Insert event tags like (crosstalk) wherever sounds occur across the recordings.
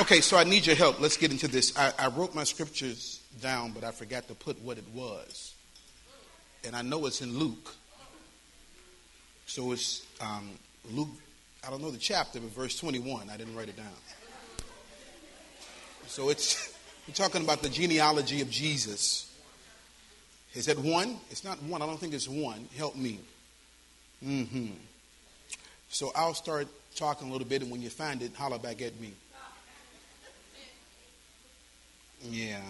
Okay, so I need your help. Let's get into this. I, I, wrote my scriptures down, but I forgot to put what it was. And I know it's in Luke. So it's um, Luke, I don't know the chapter, but verse 21. I didn't write it down. So it's, (laughs) we're talking about the genealogy of Jesus. Is that one? It's not one. I don't think it's one. Help me. Mm-hmm. So I'll start talking a little bit, and when you find it, holler back at me. Yeah.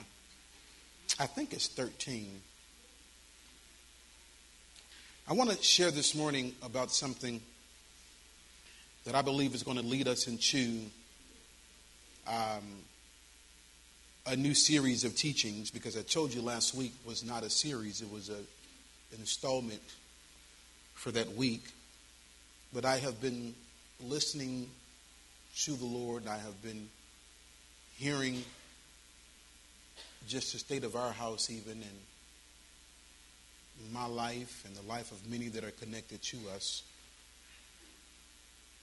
I think it's 13. I want to share this morning about something that I believe is going to lead us into um, a new series of teachings because I told you last week was not a series, it was a, an installment for that week. But I have been listening to the Lord, I have been hearing just the state of our house, even, and my life and the life of many that are connected to us.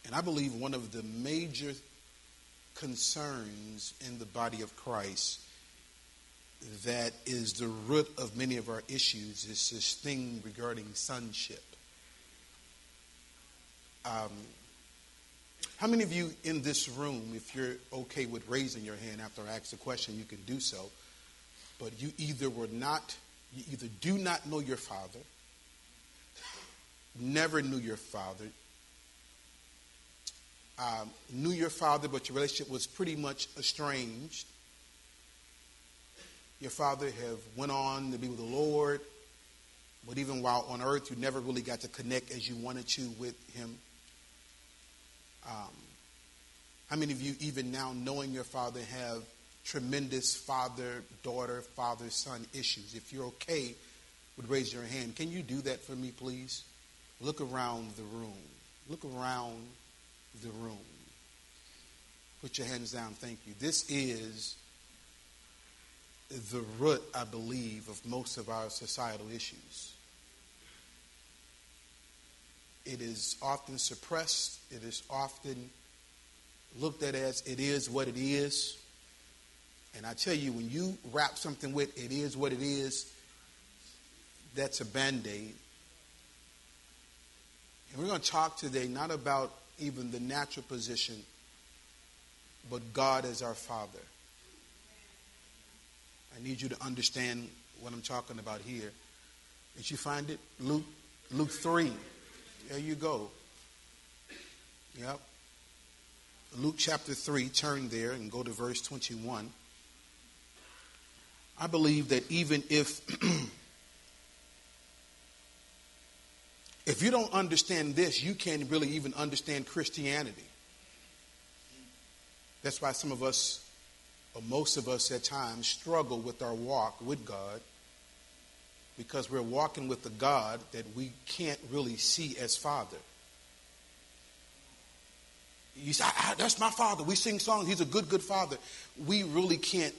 And I believe one of the major concerns in the body of Christ that is the root of many of our issues is this thing regarding sonship. Um, how many of you in this room, if you're okay with raising your hand after I ask the question, you can do so, but you either were not, you either do not know your father, never knew your father, um, knew your father, but your relationship was pretty much estranged. Your father have went on to be with the Lord, but even while on earth, you never really got to connect as you wanted to with him. Um, how many of you, even now, knowing your father, have tremendous father daughter, father son issues? If you're okay, would raise your hand. Can you do that for me, please? Look around the room. Look around the room. Put your hands down. Thank you. This is the root, I believe, of most of our societal issues. It is often suppressed, it is often looked at as it is what it is. And I tell you, when you wrap something with it is what it is, that's a band aid. And we're going to talk today not about even the natural position, but God as our Father. I need you to understand what I'm talking about here. Did you find it? Luke, Luke 3. There you go. Yep. Luke chapter 3, turn there and go to verse 21. I believe that even if (clears throat) if you don't understand this, you can't really even understand Christianity. That's why some of us or most of us at times struggle with our walk with God because we're walking with the God that we can't really see as Father. You say, that's my father. We sing songs. He's a good, good father. We really can't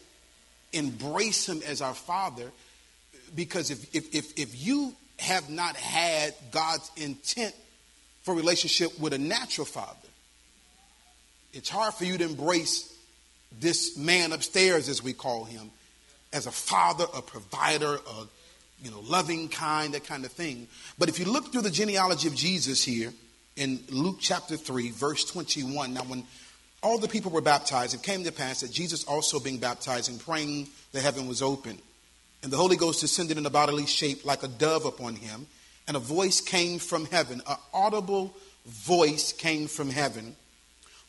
embrace him as our father because if, if, if, if you have not had God's intent for relationship with a natural father, it's hard for you to embrace this man upstairs, as we call him, as a father, a provider, a you know, loving kind, that kind of thing. But if you look through the genealogy of Jesus here in Luke chapter 3, verse 21, now when all the people were baptized, it came to pass that Jesus also being baptized and praying, the heaven was open. And the Holy Ghost descended in a bodily shape like a dove upon him. And a voice came from heaven, an audible voice came from heaven,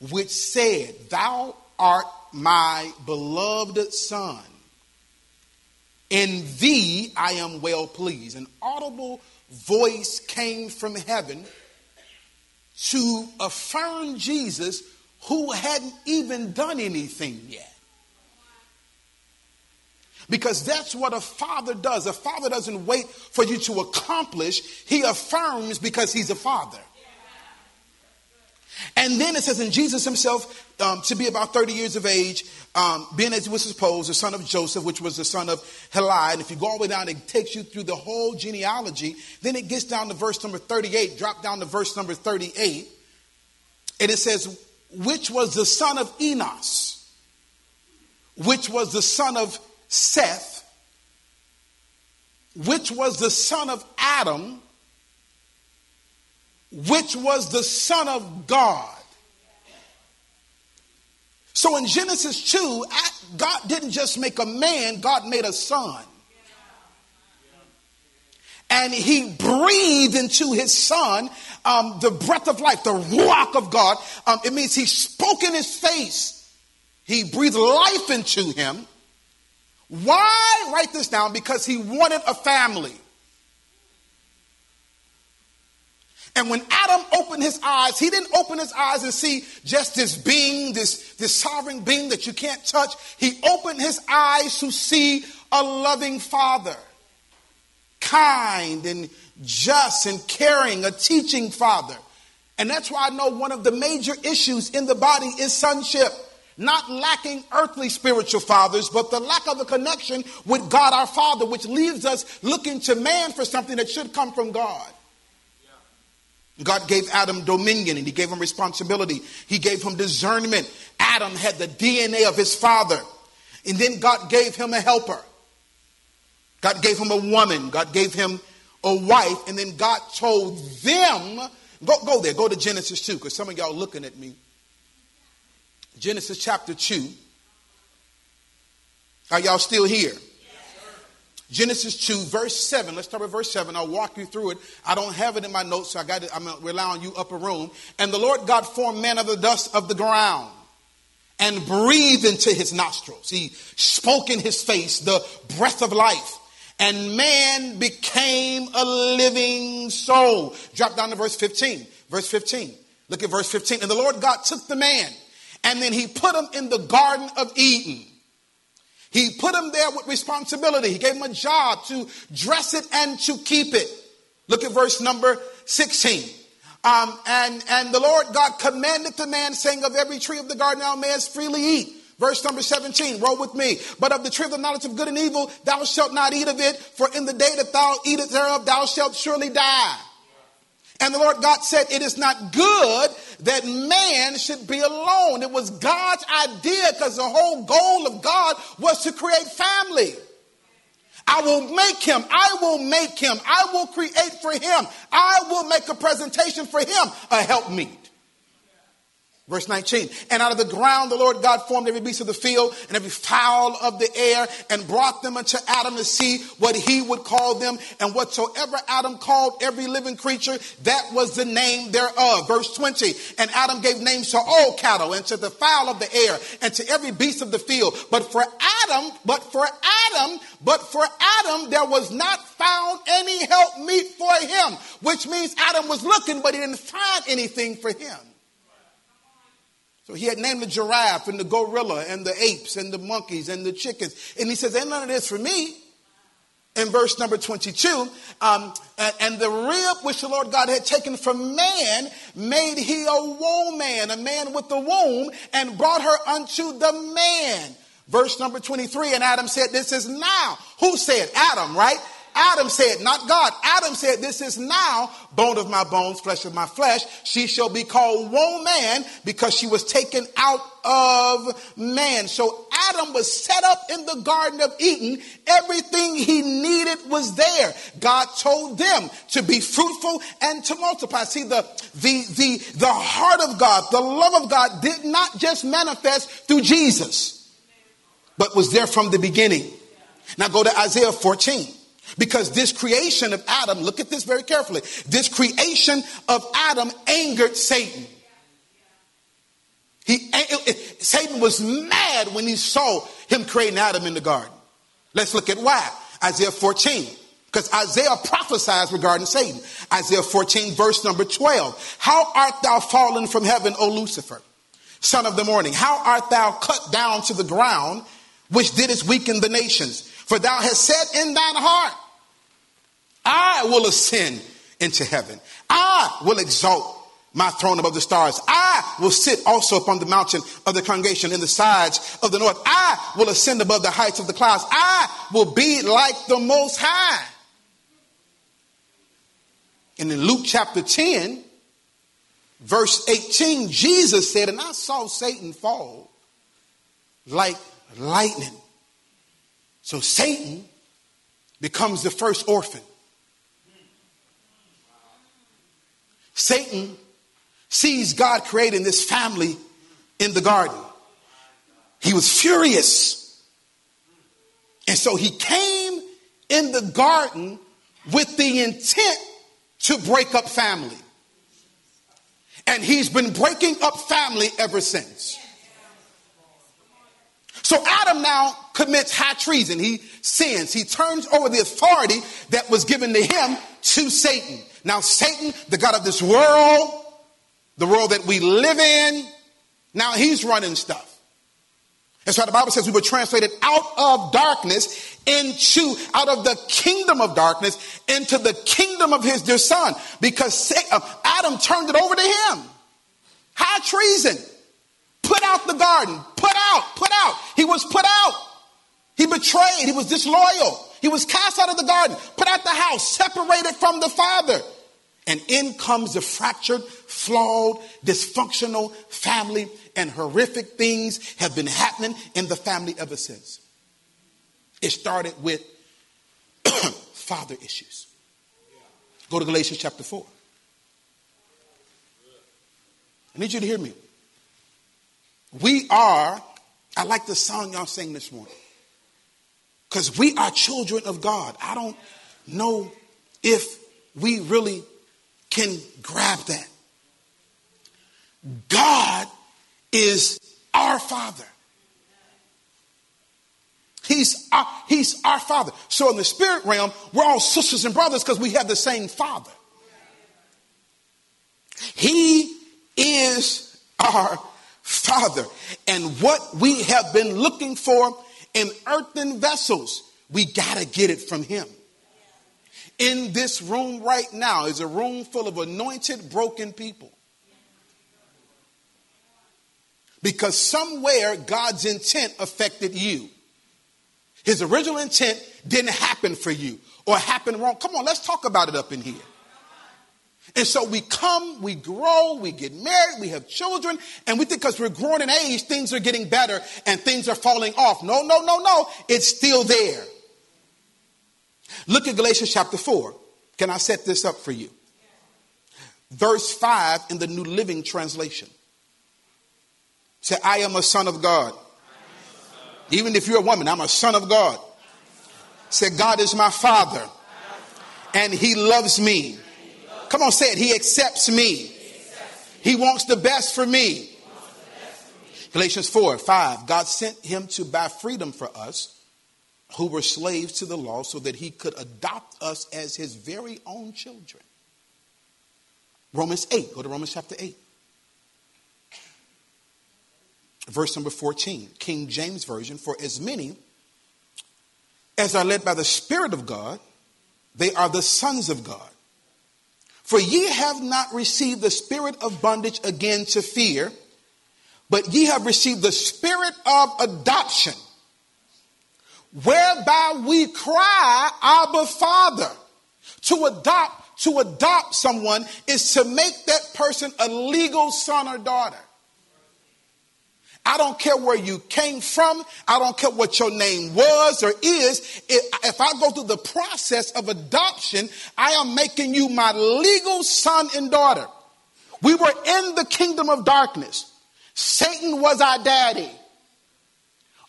which said, Thou art my beloved Son. In thee I am well pleased. An audible voice came from heaven to affirm Jesus who hadn't even done anything yet. Because that's what a father does. A father doesn't wait for you to accomplish, he affirms because he's a father. And then it says, in Jesus himself, um, to be about 30 years of age, um, being as was supposed, the son of Joseph, which was the son of Heli. And if you go all the way down, it takes you through the whole genealogy. Then it gets down to verse number 38, drop down to verse number 38. And it says, which was the son of Enos. which was the son of Seth, which was the son of Adam, which was the son of God. So in Genesis 2, God didn't just make a man, God made a son. And he breathed into his son um, the breath of life, the ruach of God. Um, it means he spoke in his face. He breathed life into him. Why? Write this down because he wanted a family. And when Adam opened his eyes, he didn't open his eyes and see just this being, this, this sovereign being that you can't touch. He opened his eyes to see a loving father, kind and just and caring, a teaching father. And that's why I know one of the major issues in the body is sonship. Not lacking earthly spiritual fathers, but the lack of a connection with God our Father, which leaves us looking to man for something that should come from God. God gave Adam dominion and he gave him responsibility. He gave him discernment. Adam had the DNA of his father. And then God gave him a helper. God gave him a woman. God gave him a wife. And then God told them, go, go there, go to Genesis 2, because some of y'all looking at me. Genesis chapter 2. Are y'all still here? Genesis 2, verse 7. Let's start with verse 7. I'll walk you through it. I don't have it in my notes, so I got it. I'm relying on you upper room. And the Lord God formed man of the dust of the ground and breathed into his nostrils. He spoke in his face the breath of life. And man became a living soul. Drop down to verse 15. Verse 15. Look at verse 15. And the Lord God took the man and then he put him in the Garden of Eden he put him there with responsibility. He gave him a job to dress it and to keep it. Look at verse number 16. Um, and, and the Lord God commanded the man, saying, Of every tree of the garden thou mayest freely eat. Verse number 17, roll with me. But of the tree of the knowledge of good and evil, thou shalt not eat of it, for in the day that thou eatest thereof, thou shalt surely die. And the Lord God said, It is not good that man should be alone. It was God's idea because the whole goal of God was to create family. I will make him. I will make him. I will create for him. I will make a presentation for him, a helpmeet. Verse 19, and out of the ground the Lord God formed every beast of the field and every fowl of the air and brought them unto Adam to see what he would call them. And whatsoever Adam called every living creature, that was the name thereof. Verse 20, and Adam gave names to all cattle and to the fowl of the air and to every beast of the field. But for Adam, but for Adam, but for Adam, there was not found any help meet for him, which means Adam was looking, but he didn't find anything for him. So he had named the giraffe and the gorilla and the apes and the monkeys and the chickens. And he says, Ain't none of this for me. In verse number 22, um, and, the rib which the Lord God had taken from man made he a woman, a man with the womb, and brought her unto the man. Verse number 23, and Adam said, This is now. Who said? Adam, right? Adam said, not God. Adam said, This is now bone of my bones, flesh of my flesh. She shall be called woman because she was taken out of man. So Adam was set up in the Garden of Eden. Everything he needed was there. God told them to be fruitful and to multiply. See, the, the, the, the heart of God, the love of God did not just manifest through Jesus, but was there from the beginning. Now go to Isaiah 14. Because this creation of Adam, look at this very carefully. This creation of Adam angered Satan. He, eh, eh, eh, Satan was mad when he saw him creating Adam in the garden. Let's look at why. Isaiah 14. Because Isaiah prophesies regarding Satan. Isaiah 14, verse number 12. How art thou fallen from heaven, O Lucifer, son of the morning? How art thou cut down to the ground, which didst weaken the nations? For thou hast said in thine heart, I will ascend into heaven. I will exalt my throne above the stars. I will sit also upon the mountain of the congregation in the sides of the north. I will ascend above the heights of the clouds. I will be like the most high. And in Luke chapter 10, verse 18, Jesus said, And I saw Satan fall like lightning. So Satan becomes the first orphan. Satan sees God creating this family in the garden. He was furious. And so he came in the garden with the intent to break up family. And he's been breaking up family ever since. So Adam now commits high treason. He sins. He turns over the authority that was given to him to Satan. Now, Satan, the God of this world, the world that we live in, now he's running stuff. That's why the Bible says we were translated out of darkness into, out of the kingdom of darkness into the kingdom of his dear son because uh, Adam turned it over to him. High treason. Put out the garden. Put out. Put out. He was put out. He betrayed. He was disloyal. He was cast out of the garden, put out the house, separated from the father. And in comes the fractured, flawed, dysfunctional family, and horrific things have been happening in the family ever since. It started with (coughs) father issues. Go to Galatians chapter 4. I need you to hear me. We are, I like the song y'all sang this morning, because we are children of God. I don't know if we really can grab that. God is our Father. He's our, he's our Father. So in the spirit realm, we're all sisters and brothers because we have the same Father. He is our Father. And what we have been looking for in earthen vessels, we got to get it from Him. In this room right now is a room full of anointed, broken people. Because somewhere God's intent affected you. His original intent didn't happen for you or happened wrong. Come on, let's talk about it up in here. And so we come, we grow, we get married, we have children, and we think because we're growing in age, things are getting better and things are falling off. No, no, no, no. It's still there. Look at Galatians chapter 4. Can I set this up for you? Verse 5 in the New Living Translation. Say, I am a son of God. Even if you're a woman, I'm a son of God. Say, God is my father, and he loves me. Come on, say it. He accepts me. He wants the best for me. Galatians 4 5. God sent him to buy freedom for us who were slaves to the law so that he could adopt us as his very own children. Romans 8, go to Romans chapter 8. Verse number 14, King James Version For as many as are led by the Spirit of God, they are the sons of God. For ye have not received the spirit of bondage again to fear, but ye have received the spirit of adoption whereby we cry, Abba Father. To adopt, to adopt someone is to make that person a legal son or daughter. I don't care where you came from. I don't care what your name was or is. If I go through the process of adoption, I am making you my legal son and daughter. We were in the kingdom of darkness. Satan was our daddy.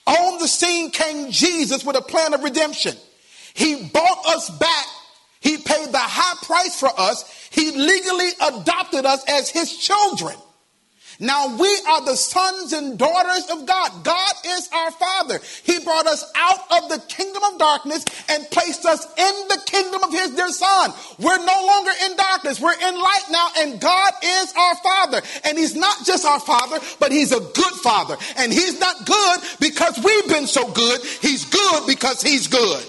On the scene came Jesus with a plan of redemption. He bought us back. He paid the high price for us. He legally adopted us as his children. Now we are the sons and daughters of God. God is our Father. He brought us out of the kingdom of darkness and placed us in the kingdom of His dear Son. We're no longer in darkness. We're in light now, and God is our Father. And He's not just our Father, but He's a good Father. And He's not good because we've been so good. He's good because He's good.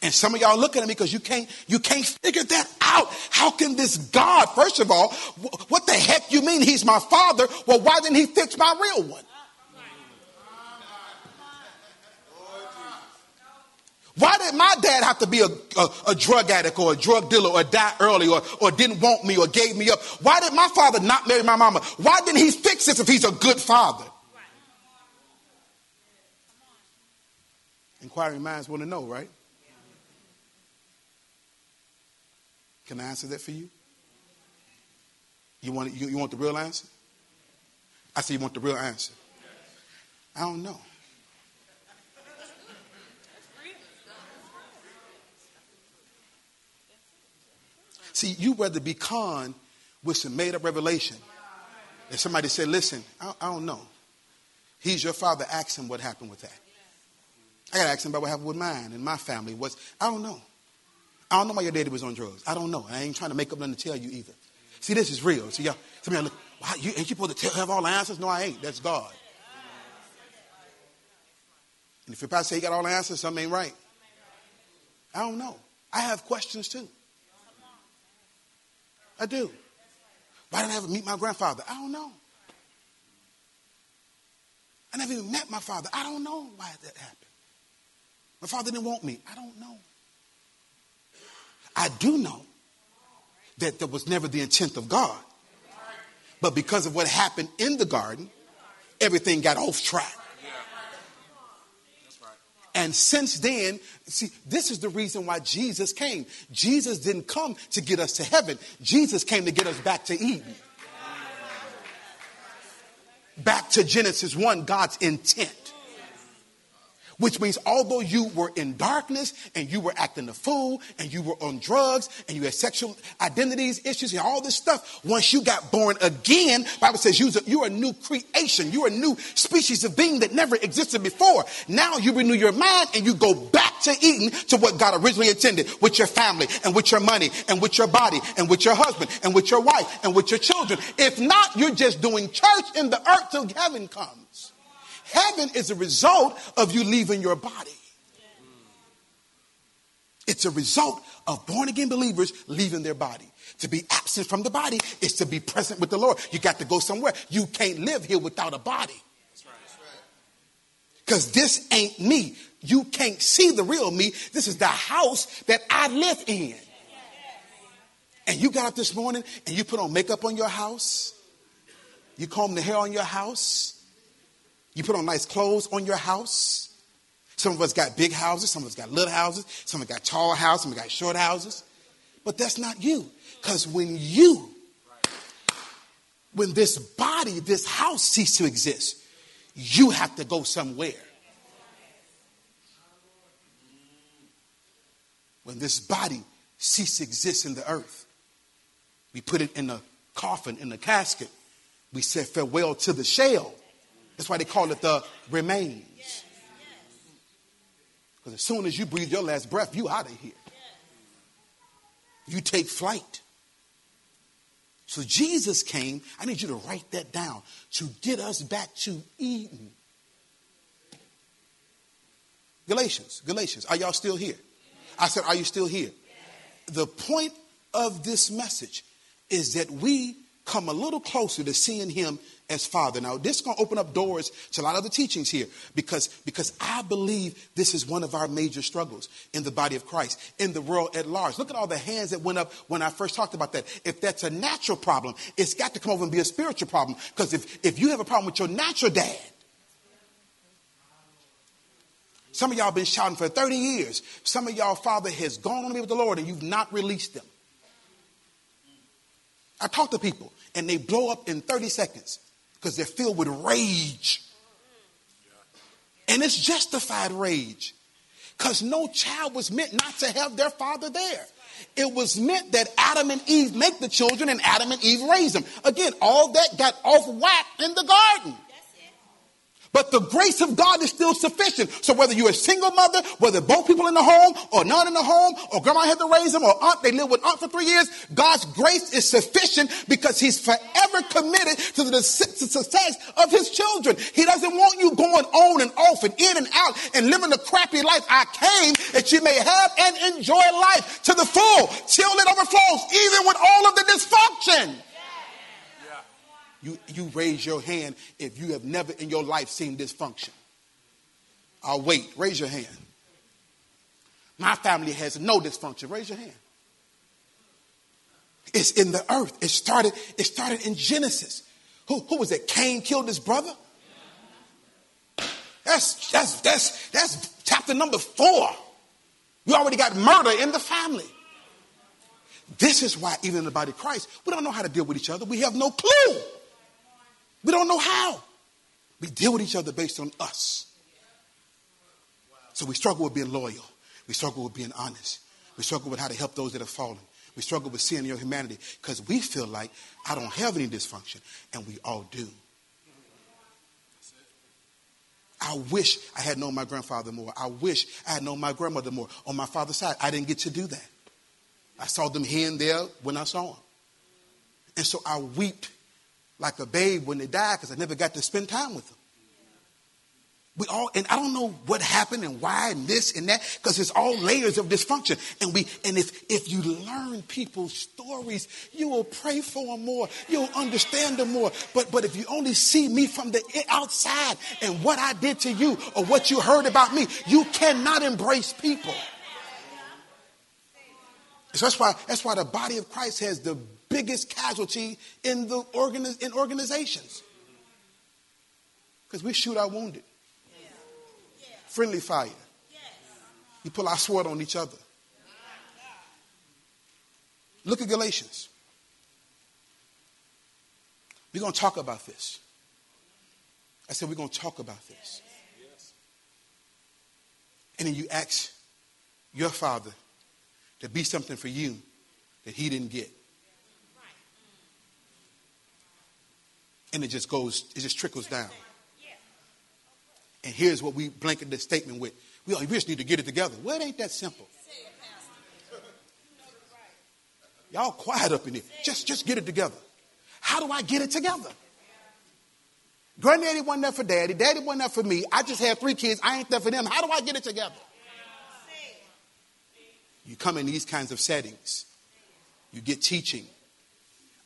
And some of y'all looking at me because you can't you can't figure that out. How can this God, first of all, what the heck you mean he's my father? Well, why didn't he fix my real one? Why did my dad have to be a, a, a, drug addict or a drug dealer or die early or, or didn't want me or gave me up? Why did my father not marry my mama? Why didn't he fix this if he's a good father? Inquiring minds want to know, right? Can I answer that for you? You want, you, you want the real answer? I say you want the real answer. I don't know. See, you'd rather be con with some made up revelation. If somebody said, listen, I, I don't know. He's your father. Ask him what happened with that. I got to ask him about what happened with mine and my family. Was I don't know. I don't know why your daddy was on drugs. I don't know. I ain't trying to make up nothing to tell you either. See, this is real. See, y'all, some of y'all look, why, you, ain't you supposed to tell, have all the answers? No, I ain't. That's God. And if your pastor say he got all the answers, something ain't right. I don't know. I have questions too. I do. Why didn't I ever meet my grandfather? I don't know. I never even met my father. I don't know why that happened. My father didn't want me. I don't know. I do know that that was never the intent of God. But because of what happened in the garden, everything got off track. And since then, see, this is the reason why Jesus came. Jesus didn't come to get us to heaven, Jesus came to get us back to Eden. Back to Genesis 1, God's intent. Which means although you were in darkness and you were acting a fool and you were on drugs and you had sexual identities issues and all this stuff, once you got born again, Bible says you're a, you're a new creation. You're a new species of being that never existed before. Now you renew your mind and you go back to Eden to what God originally intended with your family and with your money and with your body and with your husband and with your wife and with your children. If not, you're just doing church in the earth till heaven comes. Heaven is a result of you leaving your body. It's a result of born again believers leaving their body. To be absent from the body is to be present with the Lord. You got to go somewhere. You can't live here without a body. Because this ain't me. You can't see the real me. This is the house that I live in. And you got up this morning and you put on makeup on your house. You comb the hair on your house. You put on nice clothes on your house. Some of us got big houses, some of us got little houses, some of us got tall houses, some of us got short houses. But that's not you. Because when you, when this body, this house cease to exist, you have to go somewhere. When this body cease to exist in the earth, we put it in a coffin, in a casket. We say farewell to the shell. That's why they call it the remains. Because as soon as you breathe your last breath, you out of here. You take flight. So Jesus came, I need you to write that down, to get us back to Eden. Galatians, Galatians, are y'all still here? I said, are you still here? The point of this message is that we come a little closer to seeing him as Father. Now, this is going to open up doors to a lot of the teachings here because, because I believe this is one of our major struggles in the body of Christ, in the world at large. Look at all the hands that went up when I first talked about that. If that's a natural problem, it's got to come over and be a spiritual problem because if, if you have a problem with your natural dad, some of y'all been shouting for 30 years. Some of y'all father has gone on to be with the Lord and you've not released them. I talk to people and they blow up in 30 seconds because they're filled with rage. And it's justified rage because no child was meant not to have their father there. It was meant that Adam and Eve make the children and Adam and Eve raise them. Again, all that got off whack in the garden. But the grace of God is still sufficient. So whether you're a single mother, whether both people in the home or none in the home, or grandma had to raise them, or aunt, they lived with aunt for three years, God's grace is sufficient because he's forever committed to the success of his children. He doesn't want you going on and off and in and out and living the crappy life I came that you may have and enjoy life to the full till it overflows, even with all of the dysfunction. You, you raise your hand if you have never in your life seen dysfunction. I'll uh, wait. Raise your hand. My family has no dysfunction. Raise your hand. It's in the earth. It started, it started in Genesis. Who, who was it? Cain killed his brother? That's, that's, that's, that's chapter number four. You already got murder in the family. This is why, even in the body of Christ, we don't know how to deal with each other. We have no clue. We don't know how. We deal with each other based on us. So we struggle with being loyal. We struggle with being honest. We struggle with how to help those that have fallen. We struggle with seeing your humanity because we feel like I don't have any dysfunction, and we all do. I wish I had known my grandfather more. I wish I had known my grandmother more. On my father's side, I didn't get to do that. I saw them here and there when I saw them. And so I wept like a babe when they died because I never got to spend time with them. We all, and I don't know what happened and why and this and that, because it's all layers of dysfunction. And we, and if, if you learn people's stories, you will pray for them more. You'll understand them more. But, but if you only see me from the outside and what I did to you or what you heard about me, you cannot embrace people. So that's why, that's why the body of Christ has the biggest casualty in the organi- in organizations. Because we shoot our wounded friendly fire. You pull our sword on each other. Look at Galatians. We're going to talk about this. I said, we're going to talk about this. And then you ask your father to be something for you that he didn't get. And it just goes, it just trickles down. And here's what we blanket the statement with. We, oh, we just need to get it together. Well, it ain't that simple. Y'all quiet up in here. Just, just get it together. How do I get it together? Granddaddy wasn't there for daddy. Daddy wasn't there for me. I just had three kids. I ain't there for them. How do I get it together? You come in these kinds of settings. You get teaching.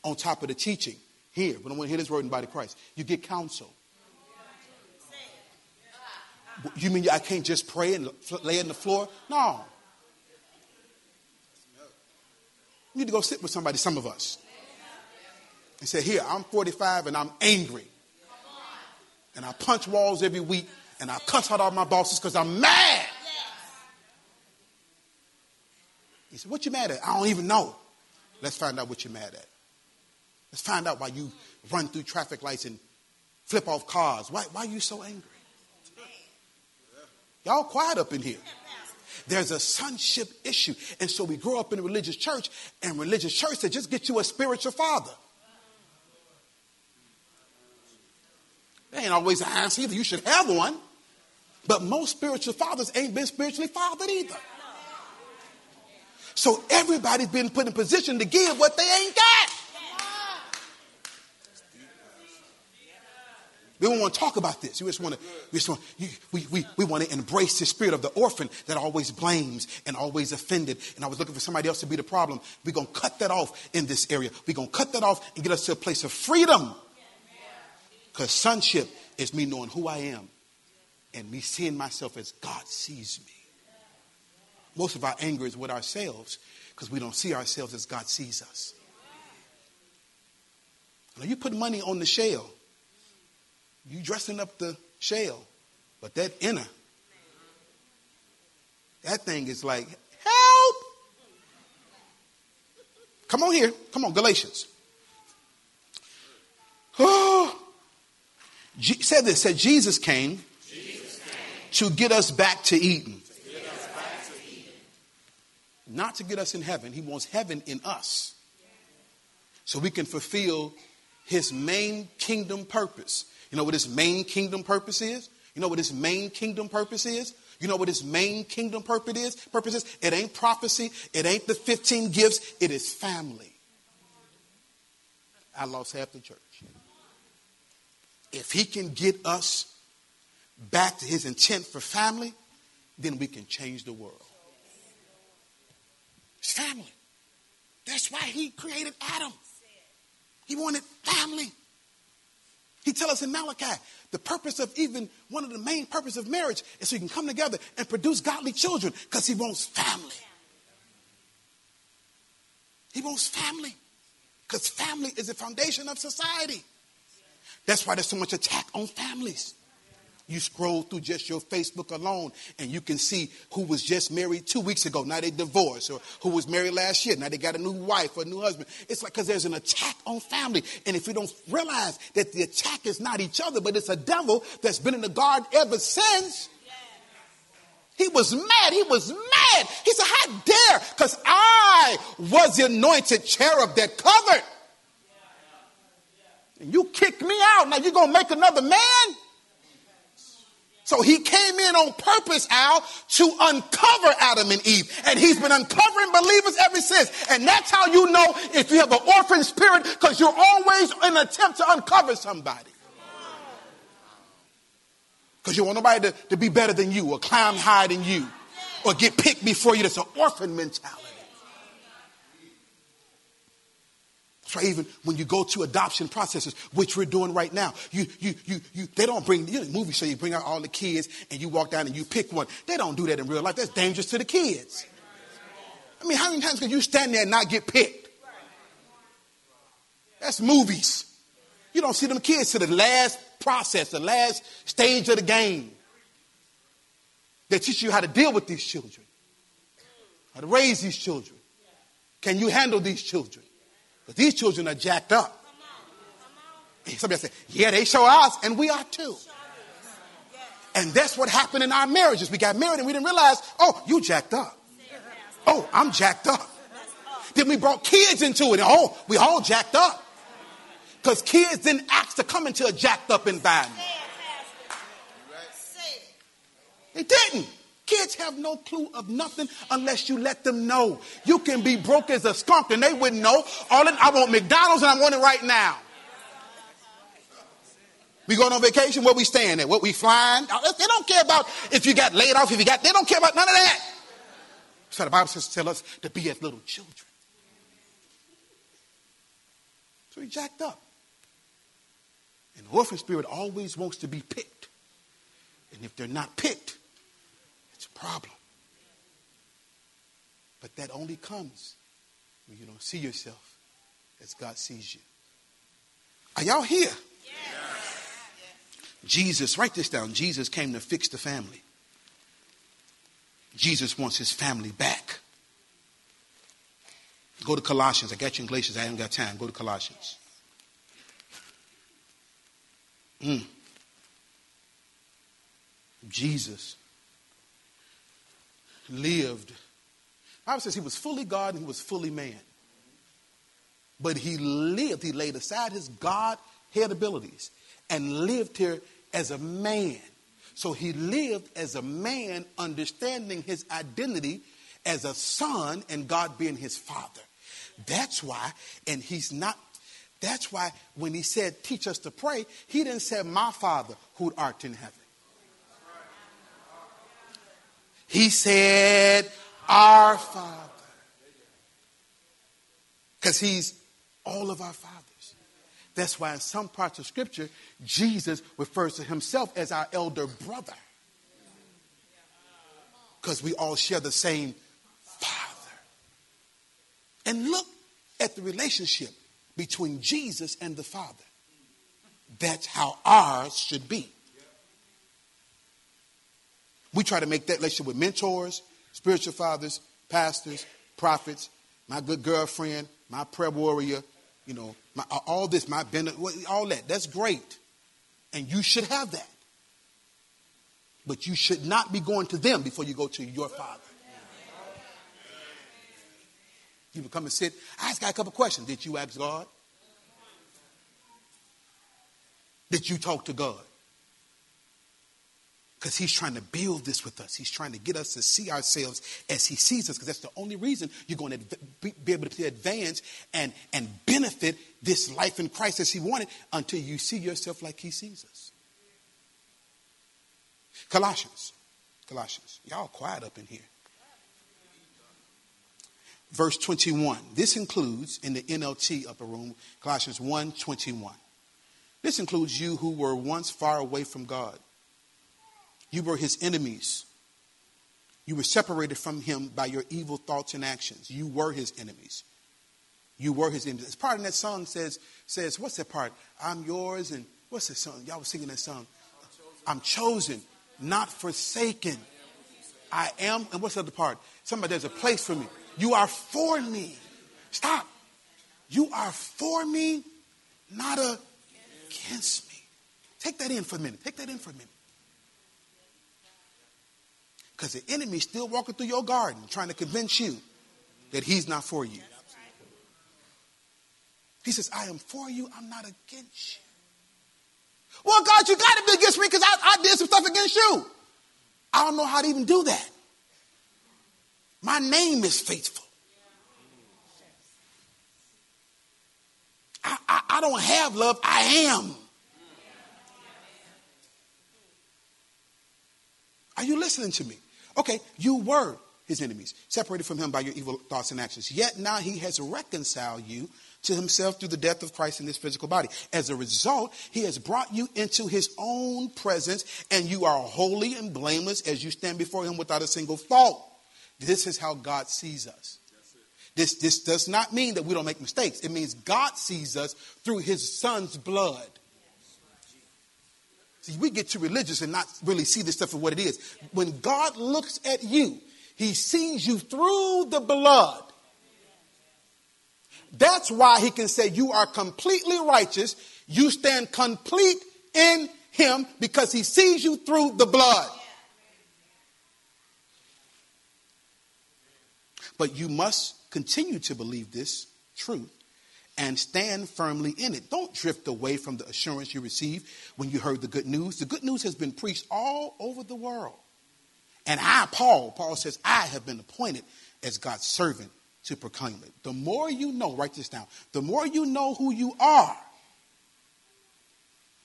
On top of the teaching, here, but I want to hear this word in body Christ. You get counsel. You mean I can't just pray and lay on the floor? No. You need to go sit with somebody, some of us. And say, Here, I'm 45 and I'm angry. And I punch walls every week and I cuss out all my bosses because I'm mad. He said, What you mad at? I don't even know. Let's find out what you're mad at. Let's find out why you run through traffic lights and flip off cars. Why, why are you so angry? Y'all quiet up in here. There's a sonship issue. And so we grow up in a religious church, and religious church said, just get you a spiritual father. There ain't always an answer either. You should have one. But most spiritual fathers ain't been spiritually fathered either. So everybody's been put in position to give what they ain't got. We don't want to talk about this. We just want to, we, just want, we, we, we want to embrace the spirit of the orphan that always blames and always offended. And I was looking for somebody else to be the problem. We're going to cut that off in this area. We're going to cut that off and get us to a place of freedom. Because sonship is me knowing who I am and me seeing myself as God sees me. Most of our anger is with ourselves because we don't see ourselves as God sees us. Now, you put money on the shell you dressing up the shell, but that inner, that thing is like, help! Come on here. Come on, Galatians. Oh. Said this, said Jesus came, Jesus came to get us to Eden. Back to Eden. Not to get us in heaven. He wants heaven in us. So we can fulfill his main kingdom purpose. You know what his main kingdom purpose is? You know what his main kingdom purpose is? You know what his main kingdom purpose is? Purpose is? It ain't prophecy. It ain't the 15 gifts. It is family. I lost half the church. If he can get us back to his intent for family, then we can change the world. It's family. That's why he created Adam. He wanted family. He tells us in Malachi, the purpose of even one of the main purpose of marriage is so you can come together and produce godly children because he wants family. He wants family because family is the foundation of society. That's why there's so much attack on families. You scroll through just your Facebook alone and you can see who was just married two weeks ago, now they divorced, or who was married last year, now they got a new wife or a new husband. It's like because there's an attack on family. And if you don't realize that the attack is not each other, but it's a devil that's been in the garden ever since, he was mad. He was mad. He said, How dare? Because I was the anointed cherub that covered. And you kicked me out. Now you're going to make another man? So he came in on purpose, Al, to uncover Adam and Eve. And he's been uncovering believers ever since. And that's how you know if you have an orphan spirit, because you're always in an attempt to uncover somebody. Because you want nobody to, to be better than you or climb higher than you or get picked before you. That's an orphan mentality. Even when you go to adoption processes, which we're doing right now, you, you, you, you, they don't bring, you know, movies show you bring out all the kids and you walk down and you pick one. They don't do that in real life. That's dangerous to the kids. I mean, how many times can you stand there and not get picked? That's movies. You don't see them kids to the last process, the last stage of the game. They teach you how to deal with these children, how to raise these children. Can you handle these children? But these children are jacked up. Somebody say, yeah, they show us, and we are too. And that's what happened in our marriages. We got married and we didn't realize, oh, you jacked up. Oh, I'm jacked up. Then we brought kids into it. And, oh, we all jacked up. Because kids didn't ask to come into a jacked up environment. They didn't. Kids have no clue of nothing unless you let them know. You can be broke as a skunk and they wouldn't know. All in, I want McDonald's and I want it right now. We going on vacation, where we staying at? What we flying? They don't care about if you got laid off, if you got, they don't care about none of that. So the Bible says to tell us to be as little children. So he jacked up. And the orphan spirit always wants to be picked. And if they're not picked, problem. But that only comes when you don't see yourself as God sees you. Are y'all here? Yes. Jesus, write this down. Jesus came to fix the family. Jesus wants his family back. Go to Colossians. I got you in Galatians. I haven't got time. Go to Colossians. Mm. Jesus lived. The Bible says he was fully God and he was fully man. But he lived, he laid aside his Godhead abilities and lived here as a man. So he lived as a man, understanding his identity as a son and God being his father. That's why, and he's not, that's why when he said, teach us to pray, he didn't say, my father who art in heaven. He said, Our Father. Because He's all of our fathers. That's why in some parts of Scripture, Jesus refers to Himself as our elder brother. Because we all share the same Father. And look at the relationship between Jesus and the Father. That's how ours should be. We try to make that relationship with mentors, spiritual fathers, pastors, prophets, my good girlfriend, my prayer warrior, you know, my, all this, my benefit, all that. That's great. And you should have that. But you should not be going to them before you go to your father. You come and sit. I just a couple questions. Did you ask God? Did you talk to God? Because he's trying to build this with us. He's trying to get us to see ourselves as he sees us because that's the only reason you're going to be able to advance and, and benefit this life in Christ as he wanted until you see yourself like he sees us. Colossians. Colossians. Y'all quiet up in here. Verse 21. This includes in the NLT upper room, Colossians 1 21. This includes you who were once far away from God you were his enemies. You were separated from him by your evil thoughts and actions. You were his enemies. You were his enemies. As part of that song says, says, what's that part? I'm yours and what's that song? Y'all was singing that song. I'm chosen, not forsaken. I am, and what's the other part? Somebody, there's a place for me. You are for me. Stop. You are for me, not against me. Take that in for a minute. Take that in for a minute. Because the enemy's still walking through your garden trying to convince you that he's not for you. He says, I am for you, I'm not against you. Well, God, you got to be against me because I, I did some stuff against you. I don't know how to even do that. My name is faithful. I, I, I don't have love, I am. Are you listening to me? Okay, you were his enemies, separated from him by your evil thoughts and actions. Yet now he has reconciled you to himself through the death of Christ in this physical body. As a result, he has brought you into his own presence, and you are holy and blameless as you stand before him without a single fault. This is how God sees us. This, this does not mean that we don't make mistakes. It means God sees us through his son's blood. See, we get too religious and not really see this stuff for what it is. When God looks at you, he sees you through the blood. That's why he can say you are completely righteous. You stand complete in him because he sees you through the blood. But you must continue to believe this truth and stand firmly in it. Don't drift away from the assurance you received when you heard the good news. The good news has been preached all over the world. And I, Paul, Paul says, I have been appointed as God's servant to proclaim it. The more you know, write this down, the more you know who you are,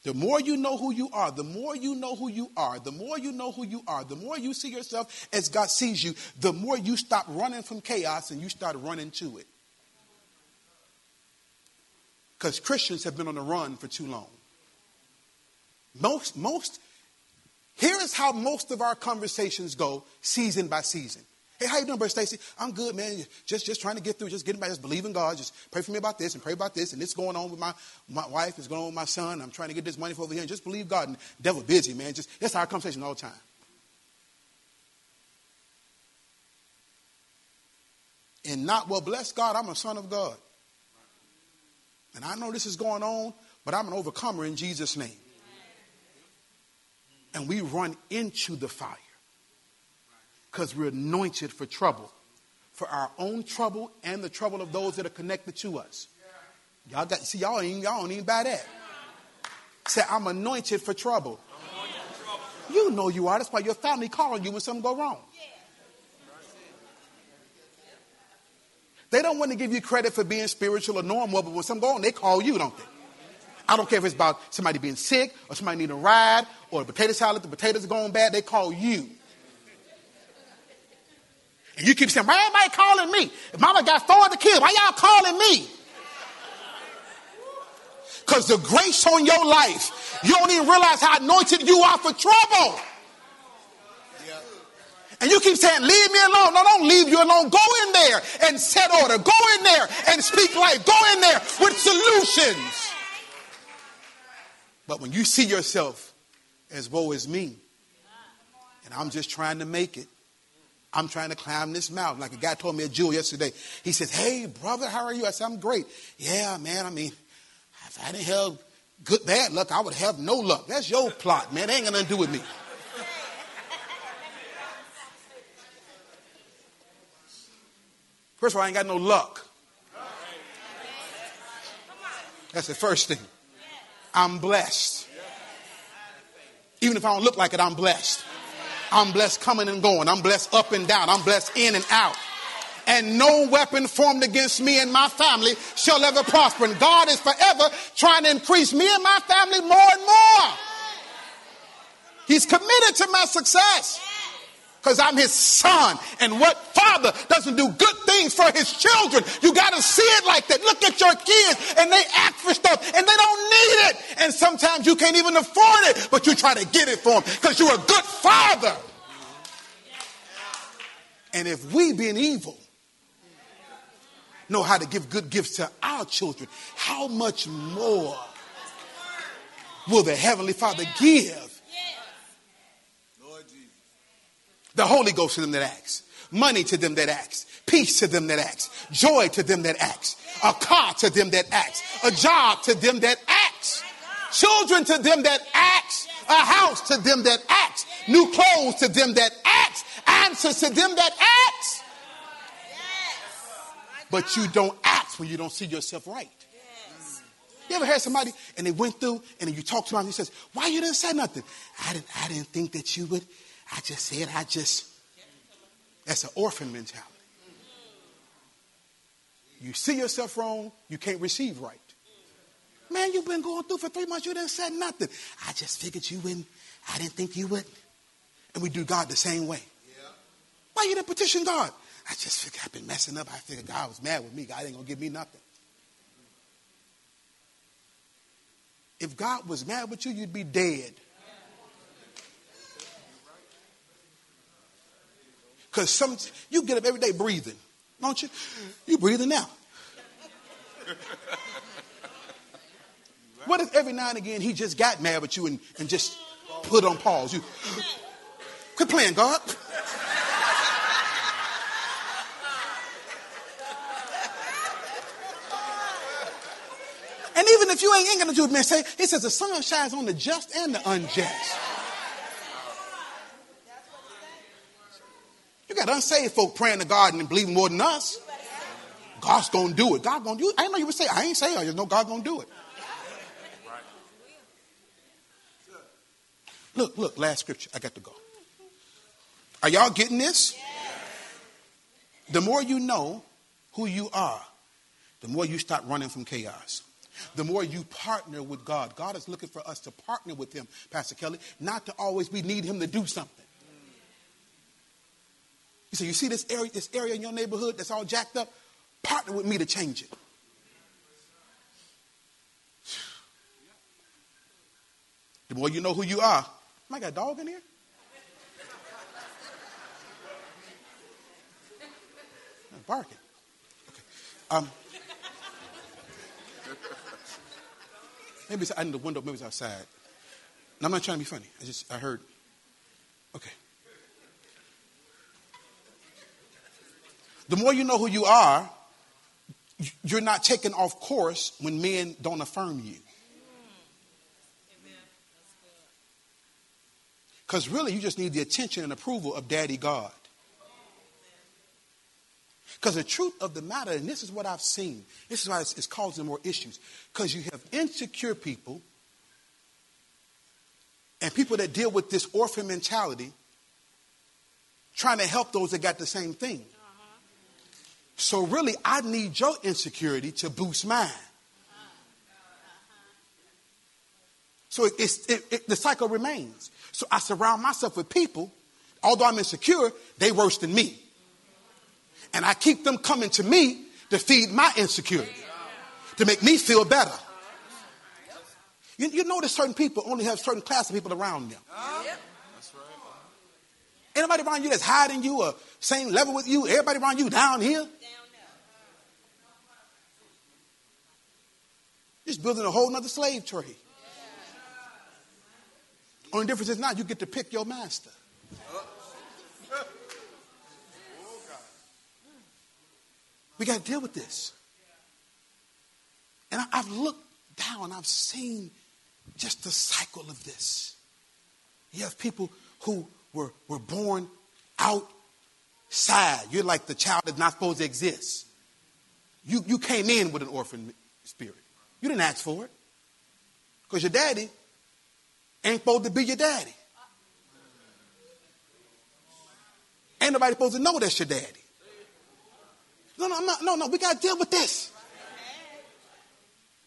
the more you know who you are, the more you know who you are, the more you know who you are, the more you see yourself as God sees you, the more you stop running from chaos and you start running to it. Because Christians have been on the run for too long. Most, most, here is how most of our conversations go season by season. Hey, how you doing, Brother Stacy? I'm good, man. Just, just trying to get through. Just getting by. Just believe in God. Just pray for me about this and pray about this. And this going on with my, my wife. It's going on with my son. I'm trying to get this money for over here. And just believe God. And devil busy, man. Just that's our conversation all the time. And not well, bless God. I'm a son of God. And I know this is going on, but I'm an overcomer in Jesus' name. And we run into the fire because we're anointed for trouble, for our own trouble and the trouble of those that are connected to us. Y'all got see y'all ain't y'all don't even buy that. Say I'm anointed for trouble. You know you are. That's why your family calling you when something go wrong. They don't want to give you credit for being spiritual or normal, but when something go on, they call you, don't they? I don't care if it's about somebody being sick or somebody needing a ride or a potato salad, the potatoes are going bad, they call you. And you keep saying, why everybody calling me? If mama got four of the kids, why y'all calling me? Because the grace on your life, you don't even realize how anointed you are for trouble. And you keep saying, leave me alone. No, don't leave you alone. Go in there and set order. Go in there and speak life. Go in there with solutions. But when you see yourself as woe is me, and I'm just trying to make it, I'm trying to climb this mountain. Like a guy told me at Jewel yesterday. He says, Hey, brother, how are you? I said, I'm great. Yeah, man, I mean, if I didn't have good, bad luck, I would have no luck. That's your plot, man. It ain't got nothing to do with me. First of all, I ain't got no luck. That's the first thing. I'm blessed. Even if I don't look like it, I'm blessed. I'm blessed coming and going. I'm blessed up and down. I'm blessed in and out. And no weapon formed against me and my family shall ever prosper. And God is forever trying to increase me and my family more and more. He's committed to my success because I'm his son. And what father doesn't do good things for his children? You got to see it like that. Look at your kids and they ask for stuff and they don't need it. And sometimes you can't even afford it, but you try to get it for them because you're a good father. And if we, being evil, know how to give good gifts to our children, how much more will the Heavenly Father give The Holy Ghost to them that ask. Money to them that ask. Peace to them that ask. Joy to them that ask. A car to them that ask. A job to them that ask. Children to them that ask. A house to them that ask. New clothes to them that ask. Answers to them that ask. But you don't ask when you don't see yourself right. You ever heard somebody and they went through and you talk to them and he says, Why you didn't say nothing? I didn't, I didn't think that you would. I just said, I just. That's an orphan mentality. You see yourself wrong, you can't receive right. Man, you've been going through for three months, you didn't say nothing. I just figured you wouldn't. I didn't think you would. And we do God the same way. Why you didn't petition God? I just figured I've been messing up. I figured God was mad with me. God ain't gonna give me nothing. If God was mad with you, you'd be dead. Because some you get up every day breathing, don't you? You breathing now. What if every now and again he just got mad with you and, and just put on pause? You quit playing, God. And even if you ain't, ain't gonna do it, man, say, he says the sun shines on the just and the unjust. Got unsaved folk praying to God and believing more than us. God's gonna do it. God gonna do it. I know you would say, I ain't saying I just know God gonna do it. Look, look, last scripture. I got to go. Are y'all getting this? The more you know who you are, the more you start running from chaos. The more you partner with God. God is looking for us to partner with Him, Pastor Kelly, not to always we need Him to do something. You say, you see this area, this area in your neighborhood that's all jacked up? Partner with me to change it. The more you know who you are. Am I got a dog in here? barking. Okay. Um, maybe it's in the window, maybe it's outside. And I'm not trying to be funny. I just, I heard. Okay. The more you know who you are, you're not taken off course when men don't affirm you. Because really, you just need the attention and approval of Daddy God. Because the truth of the matter, and this is what I've seen, this is why it's, it's causing more issues. Because you have insecure people and people that deal with this orphan mentality trying to help those that got the same thing. So, really, I need your insecurity to boost mine. So it, it, it, the cycle remains. So I surround myself with people, although I'm insecure, they worse than me. And I keep them coming to me to feed my insecurity, to make me feel better. You, you notice certain people only have certain class of people around them. Anybody around you that's hiding you or same level with you, everybody around you down here. Just building a whole nother slave trade. Only difference is now you get to pick your master. We got to deal with this. And I, have looked down, I've seen just the cycle of this. You have people who were, were born outside. You're like the child that's not supposed to exist. You, you came in with an orphan spirit. You didn't ask for it. Because your daddy ain't supposed to be your daddy. Ain't nobody supposed to know that's your daddy. No, no, not, no, no. We got to deal with this.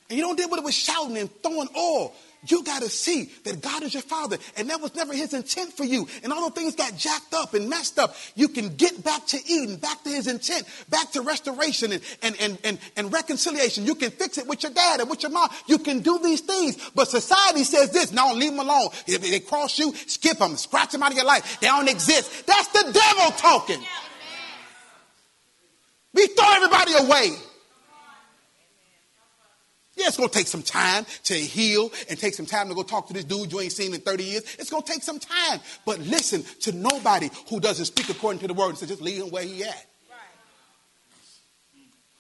And you don't deal with it with shouting and throwing oil. You got to see that God is your father, and that was never his intent for you. And all the things got jacked up and messed up. You can get back to Eden, back to his intent, back to restoration and, and, and, and, and reconciliation. You can fix it with your dad and with your mom. You can do these things. But society says this no, leave them alone. If they cross you, skip them, scratch them out of your life. They don't exist. That's the devil talking. We throw everybody away. Yeah, it's going to take some time to heal and take some time to go talk to this dude you ain't seen in 30 years. It's going to take some time. But listen to nobody who doesn't speak according to the word and say, just leave him where he at.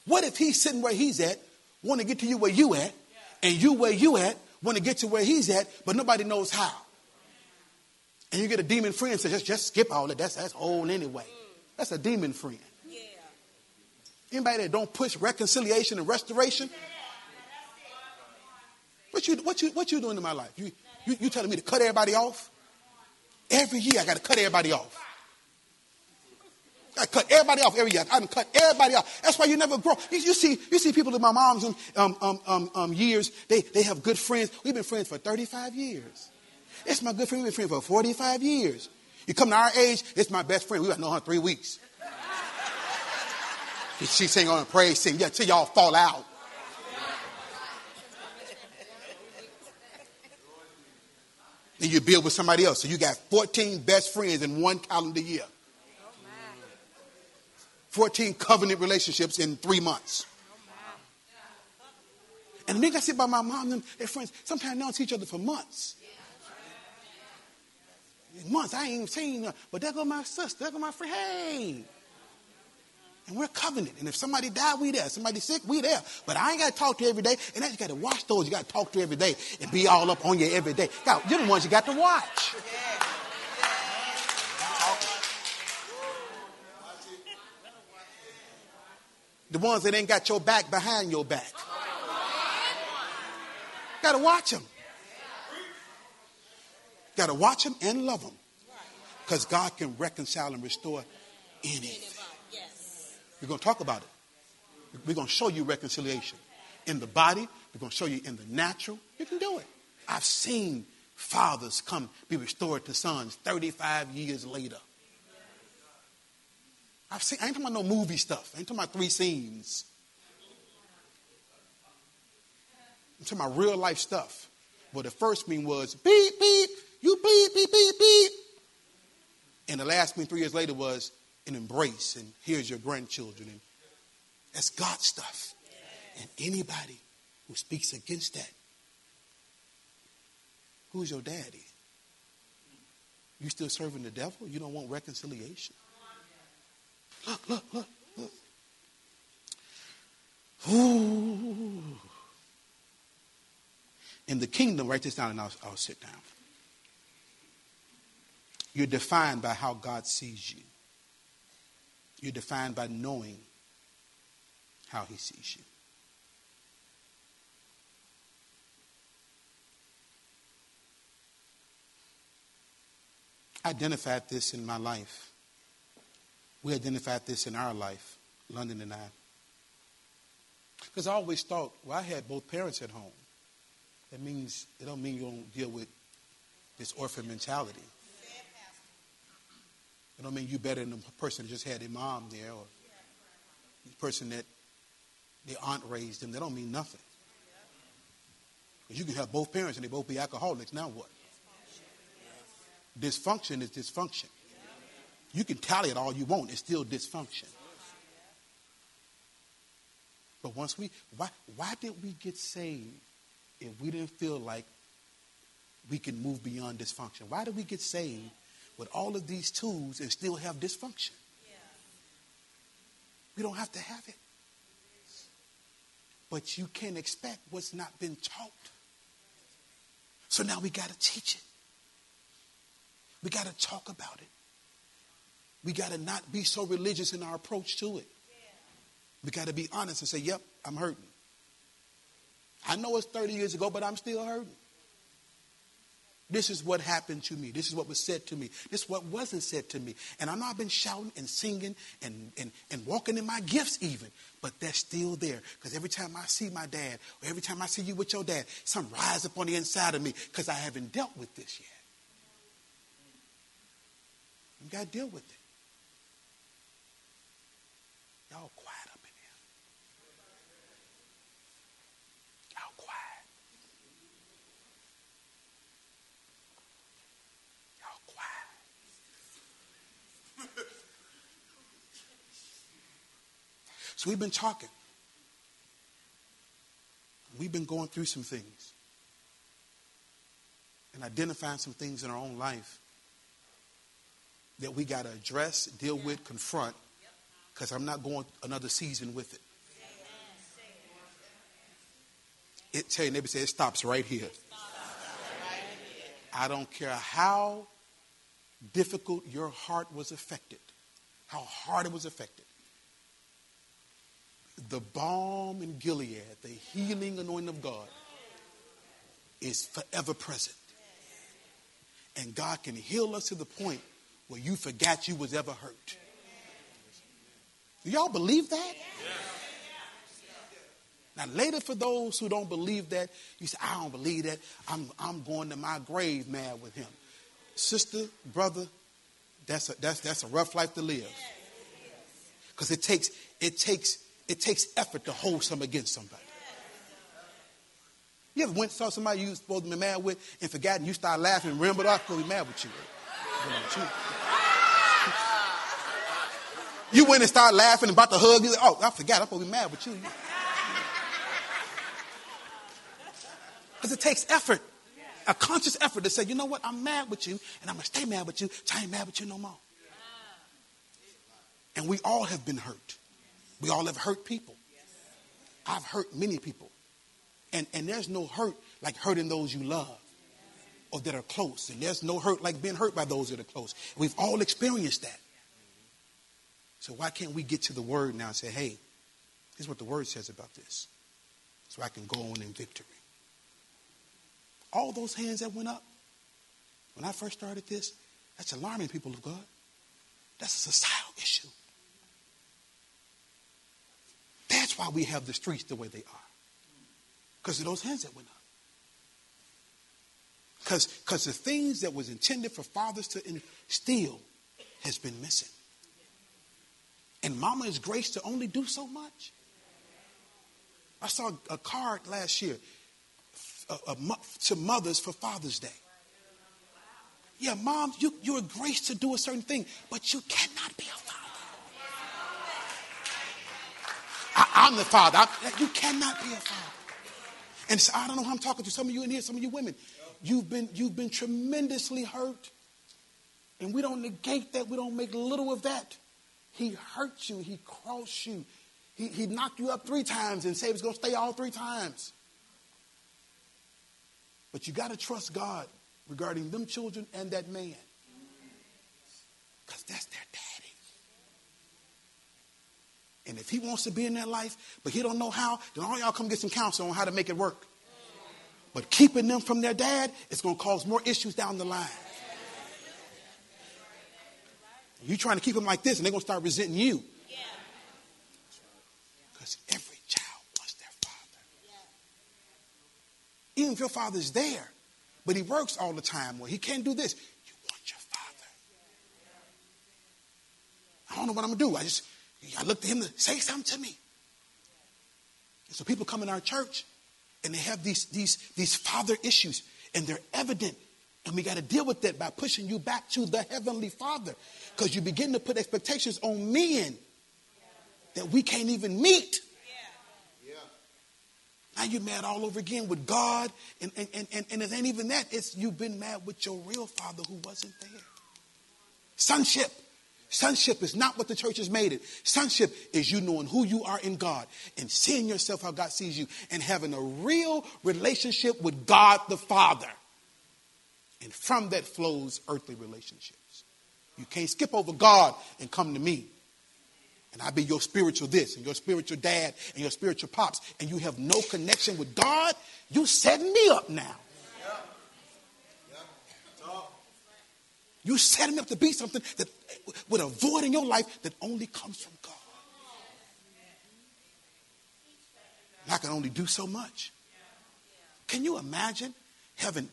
What if he's sitting where he's at, want to get to you where you at, and you where you at, want to get to where he's at, but nobody knows how? And you get a demon friend says, just, just skip all that. That's, that's old anyway. Mm. That's a demon friend. Anybody that don't push reconciliation and restoration? What you, what you, what you doing in my life? You, you, you telling me to cut everybody off? Every year I got to cut everybody off. I cut everybody off every year. I cut everybody off. That's why you never grow. You, you see, you see people in my mom's um, um, um, um, years. They, they have good friends. We've been friends for 35 years. It's my good friend. We've been friends for 45 years. You come to our age, it's my best friend. We got known her three weeks. (laughs) She sing on a praise sing, yeah, till y'all fall out. Then you build with somebody else. So you got 14 best friends in one calendar year. 14 covenant relationships in three months. And the nigga I sit by my mom and their friends, sometimes don't see each other for months. Months, I ain't even seen, but there go my sister, there go my friend. Hey, and we're covenant. And if somebody died, we there. Somebody sick, we there. But I ain't got to talk to you every day. And you got to watch those you got to talk to every day and be all up on you every day. God, you're the ones you got to watch. The ones that ain't got your back behind your back. Got to watch them. Got to watch them and love them. Because God can reconcile and restore anything. We're going to talk about it. We're going to show you reconciliation in the body. We're going to show you in the natural. You can do it. I've seen fathers come be restored to sons 35 years later. I've seen, I ain't talking about no movie stuff. I ain't talking about three scenes. I'm talking about real life stuff. Well, the first mean was beep, beep, you beep, beep, beep, beep. And the last mean three years later was an embrace and here's your grandchildren. And that's God stuff. And anybody who speaks against that, who's your daddy? You still serving the devil? You don't want reconciliation? Look, look, look, look. Ooh. In the kingdom, write this down and I'll, I'll sit down. You're defined by how God sees you. You're defined by knowing how he sees you. I identified this in my life. We identified this in our life, London and I. Because I always thought, well, I had both parents at home. That means it don't mean you don't deal with this orphan mentality. It don't mean you better than the person that just had their mom there or the person that their aunt raised them. That don't mean nothing. Because you can have both parents and they both be alcoholics. Now what? Dysfunction is dysfunction. You can tally it all you want. It's still dysfunction. But once we, why, why did we get saved if we didn't feel like we can move beyond dysfunction? Why did we get saved with all of these tools and still have dysfunction. We don't have to have it. But you can't expect what's not been taught. So now we got to teach it. We got to talk about it. We got to not be so religious in our approach to it. We got to be honest and say, yep, I'm hurting. I know it's 30 years ago, but I'm still hurting. This is what happened to me. This is what was said to me. This is what wasn't said to me. And I know I've been shouting and singing and, and, and walking in my gifts even, but they're still there. Because every time I see my dad, or every time I see you with your dad, some rise up on the inside of me because I haven't dealt with this yet. You got to deal with it. Y'all So we've been talking. we've been going through some things and identifying some things in our own life that we got to address, deal with, confront, because I'm not going another season with it. It tell your neighbor, say it stops right here. I don't care how difficult your heart was affected, how hard it was affected. The balm in Gilead, the healing anointing of God, is forever present. And God can heal us to the point where you forgot you was ever hurt. Do y'all believe that? Now, later, for those who don't believe that, you say, I don't believe that. I'm, I'm going to my grave mad with him. Sister, brother, that's a, that's, that's a rough life to live. Because it takes, it, takes, it takes effort to hold some against somebody. You ever went saw somebody you were supposed to be mad with and forgot and you start laughing and remembered, I supposed to be mad with you. You went and started laughing about to hug. You oh, I forgot. I'm to be mad with you. Because it takes effort, a conscious effort to say, you know what, I'm mad with you, and I'm going to stay mad with you, I ain't mad with you no more. And we all have been hurt. We all have hurt people. I've hurt many people. And, and there's no hurt like hurting those you love or that are close. And there's no hurt like being hurt by those that are close. We've all experienced that. So why can't we get to the word now and say, hey, here's what the word says about this. So I can go on in victory. All those hands that went up, when I first started this, that's alarming people of God. That's a societal issue. That's why we have the streets the way they are. Because of those hands that went up. Because the things that was intended for fathers to instill has been missing. And mama is graced to only do so much. I saw a card last year to mothers for Father's Day. Yeah, mom, you, you're graced to do a certain thing, but you cannot be a father. I, am the father. I, you cannot be a father. And so I don't know how I'm talking to some of you in here, some of you women. You've been, you've been tremendously hurt. And we don't negate that. We don't make little of that. He hurt you. He crossed you. He, he knocked you up three times and said he's going to stay all three times. But you got to trust God regarding them children and that man. Because that's their daddy. And if he wants to be in their life, but he don't know how, then all y'all come get some counsel on how to make it work. But keeping them from their dad is going to cause more issues down the line. You're trying to keep them like this, and they're going to start resenting you. Because every child wants their father. Even if your father's there, but he works all the time, or he can't do this, you want your father. I don't know what I'm going to do. I just, I look to him to say something to me. And so people come in our church and they have these, these, these father issues, and they're evident. And we got to deal with that by pushing you back to the Heavenly Father. Because you begin to put expectations on men that we can't even meet. Now you're mad all over again with God, and, and, and, and it ain't even that. It's you've been mad with your real father who wasn't there. Sonship. Sonship is not what the church has made it. Sonship is you knowing who you are in God and seeing yourself how God sees you and having a real relationship with God the Father. And from that flows earthly relationships. You can't skip over God and come to me. And I be your spiritual this and your spiritual dad and your spiritual pops, and you have no connection with God, you setting me up now. You setting me up to be something that with a void in your life that only comes from God. And I can only do so much. Can you imagine having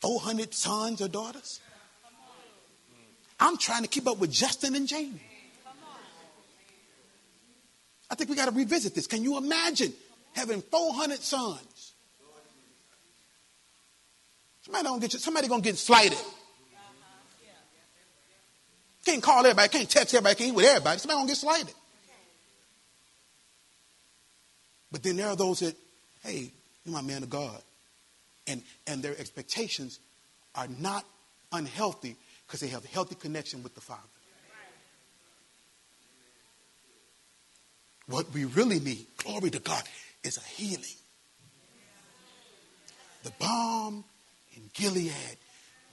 400 sons or daughters? I'm trying to keep up with Justin and Jamie. I think we got to revisit this. Can you imagine having 400 sons? Somebody gonna get somebody gonna get slighted. Can't call everybody, can't text everybody, can't eat with everybody. Somebody gonna get slighted. But then there are those that, hey, You're my man of God. And, and their expectations are not unhealthy because they have a healthy connection with the Father. What we really need, glory to God, is a healing. The balm in Gilead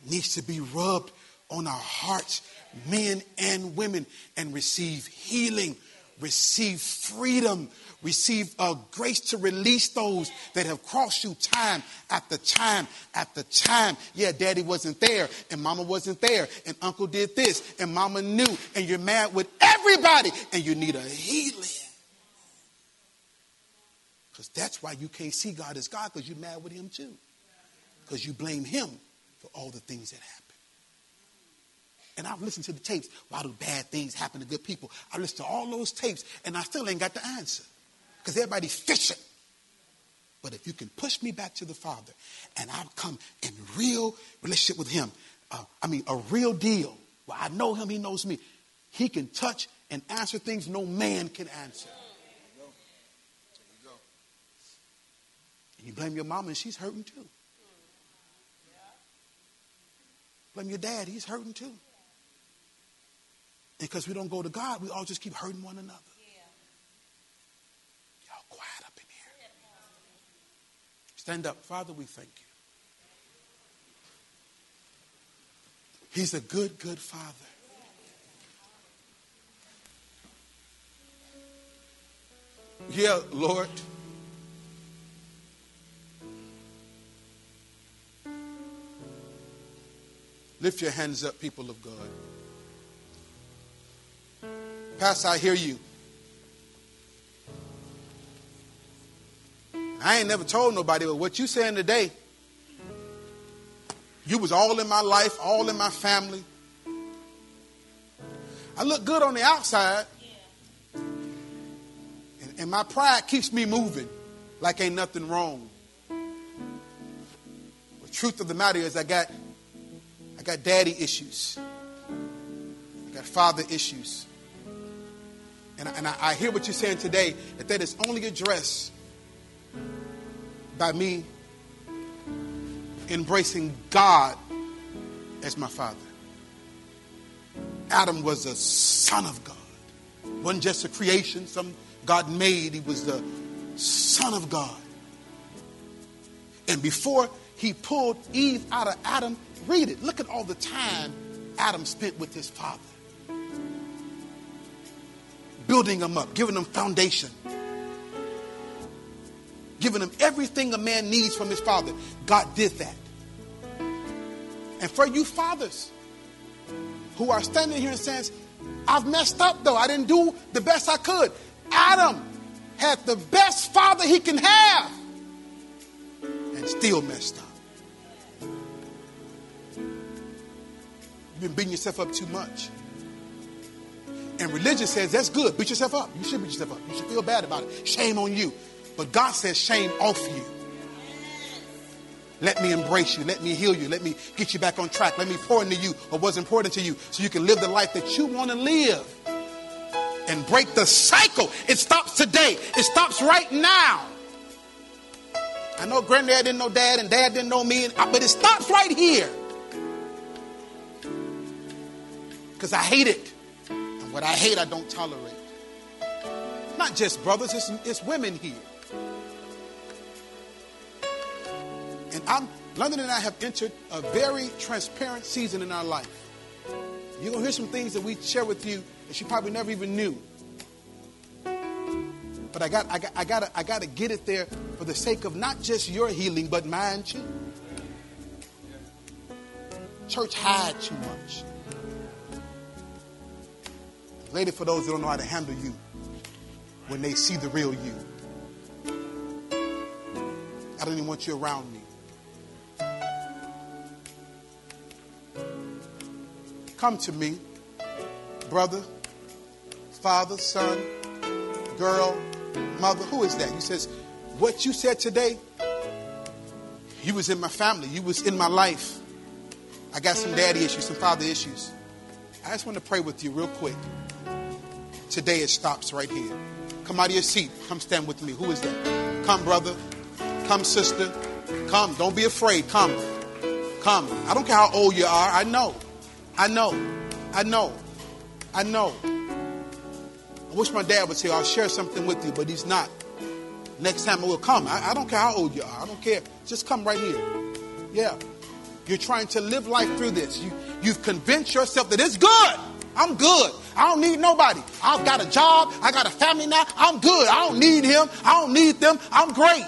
needs to be rubbed on our hearts, men and women, and receive healing, receive freedom, receive a grace to release those that have crossed you time after time after time. Yeah, daddy wasn't there, and mama wasn't there, and uncle did this, and mama knew, and you're mad with everybody, and you need a healing. Because that's why you can't see God as God, because you're mad with Him too. Because you blame Him for all the things that happen. And I've listened to the tapes. Why do bad things happen to good people? I listened to all those tapes, and I still ain't got the answer. Because everybody's fishing. But if you can push me back to the Father, and I'll come in real relationship with Him, uh, I mean, a real deal, where I know Him, He knows me, He can touch and answer things no man can answer. You blame your mama and she's hurting too. Blame your dad, he's hurting too. Because we don't go to God, we all just keep hurting one another. Y'all quiet up in here. Stand up. Father, we thank you. He's a good, good father. Yeah, Lord. Lift your hands up, people of God. Pastor, I hear you. I ain't never told nobody, but what you saying today, you was all in my life, all in my family. I look good on the outside, and, and my pride keeps me moving like ain't nothing wrong. The truth of the matter is, I got I got daddy issues. I got father issues. And, I, and I, I hear what you're saying today that that is only addressed by me embracing God as my father. Adam was a son of God. Wasn't just a creation, some God made. He was the son of God. And before he pulled Eve out of Adam, Read it. Look at all the time Adam spent with his father. Building them up, giving them foundation, giving them everything a man needs from his father. God did that. And for you fathers who are standing here and saying, I've messed up though, I didn't do the best I could. Adam had the best father he can have and still messed up. You've been beating yourself up too much. And religion says that's good. Beat yourself up. You should beat yourself up. You should feel bad about it. Shame on you. But God says shame off you. Let me embrace you. Let me heal you. Let me get you back on track. Let me pour into you what was important to you so you can live the life that you want to live. And break the cycle. It stops today. It stops right now. I know granddad didn't know dad and dad didn't know me, but it stops right here. because I hate it. What I hate, I don't tolerate. Not just brothers, it's, it's women here. And I'm, London and I have entered a very transparent season in our life. You're going to hear some things that we share with you that you probably never even knew. But I got, I got, I got, I got to get it there for the sake of not just your healing, but mine too. Church hide too much. Lady, for those that don't know how to handle you when they see the real you. I don't even want you around me. Come to me, brother, father, son, girl, mother. Who is that? He says, What you said today, you was in my family, you was in my life. I got some daddy issues, some father issues. I just want to pray with you real quick. Today it stops right here. Come out of your seat. Come stand with me. Who is that? Come, brother. Come, sister. Come. Don't be afraid. Come. Come. I don't care how old you are. I know. I know. I know. I know. I wish my dad would say, I'll share something with you, but he's not. Next time I will come. I, I don't care how old you are. I don't care. Just come right here. Yeah. You're trying to live life through this. You, you've convinced yourself that it's good. I'm good. I don't need nobody. I've got a job. I got a family now. I'm good. I don't need him. I don't need them. I'm great.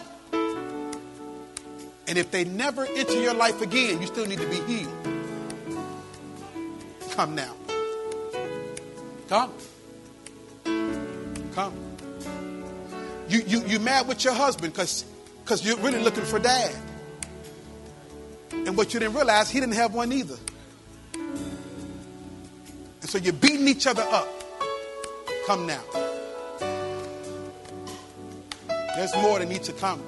And if they never enter your life again, you still need to be healed. Come now. Come. Come. You, you, you mad with your husband because because you're really looking for dad. And what you didn't realize, he didn't have one either. And so you're beating each other up. Come now. There's more that needs to come.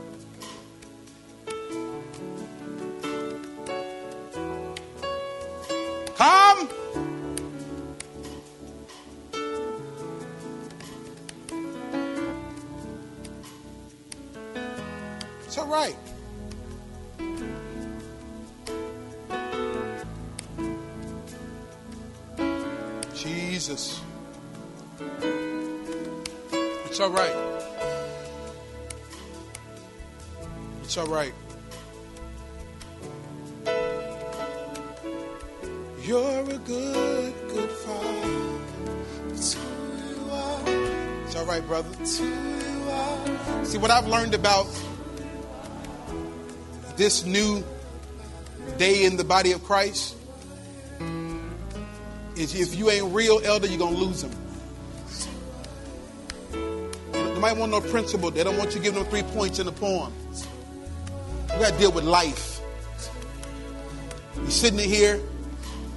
Come. It's all right. Jesus. It's all right. It's all right. You're a good, good father. It's who you are. It's all right, brother. It's. See, what I've learned about this new day in the body of Christ is if you ain't real elder, you're going to lose them. They might want no principle. They don't want you giving them three points in the poem. You got to deal with life. You're sitting in here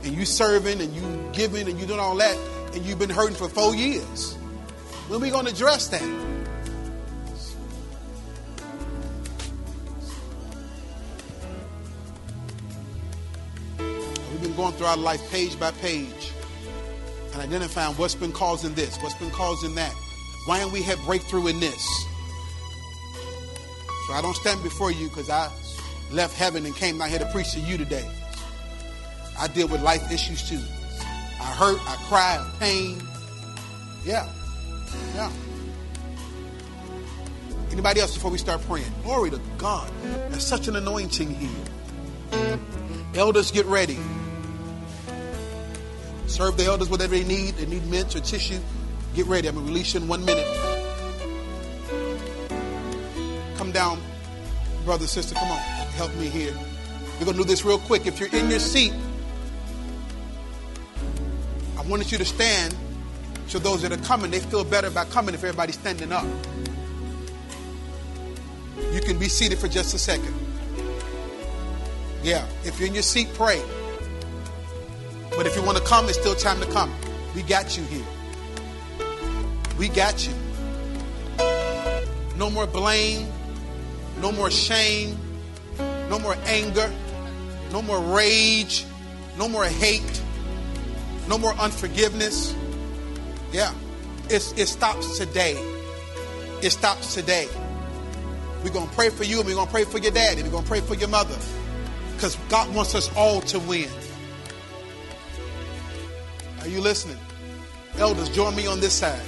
and you serving and you giving and you doing all that and you've been hurting for four years. When we going to address that? We've been going through our life page by page and identifying what's been causing this, what's been causing that. Why don't we have breakthrough in this? So I don't stand before you because I left heaven and came down here to preach to you today. I deal with life issues too. I hurt, I cry, pain. Yeah. Yeah. Anybody else before we start praying? Glory to God. There's such an anointing here. Elders, get ready. Serve the elders whatever they need. They need mints or tissue. Get ready. I'm going to release you in one minute. Come down, brother, sister. Come on. Help me here. We're going to do this real quick. If you're in your seat, I wanted you to stand so those that are coming, they feel better about coming if everybody's standing up. You can be seated for just a second. Yeah, if you're in your seat, pray. But if you want to come, it's still time to come. We got you here. We got you. No more blame. No more shame. No more anger. No more rage. No more hate. No more unforgiveness. Yeah. It's, it stops today. It stops today. We're going to pray for you and we're going to pray for your daddy. We're going to pray for your mother. Because God wants us all to win. Are you listening? Elders, join me on this side.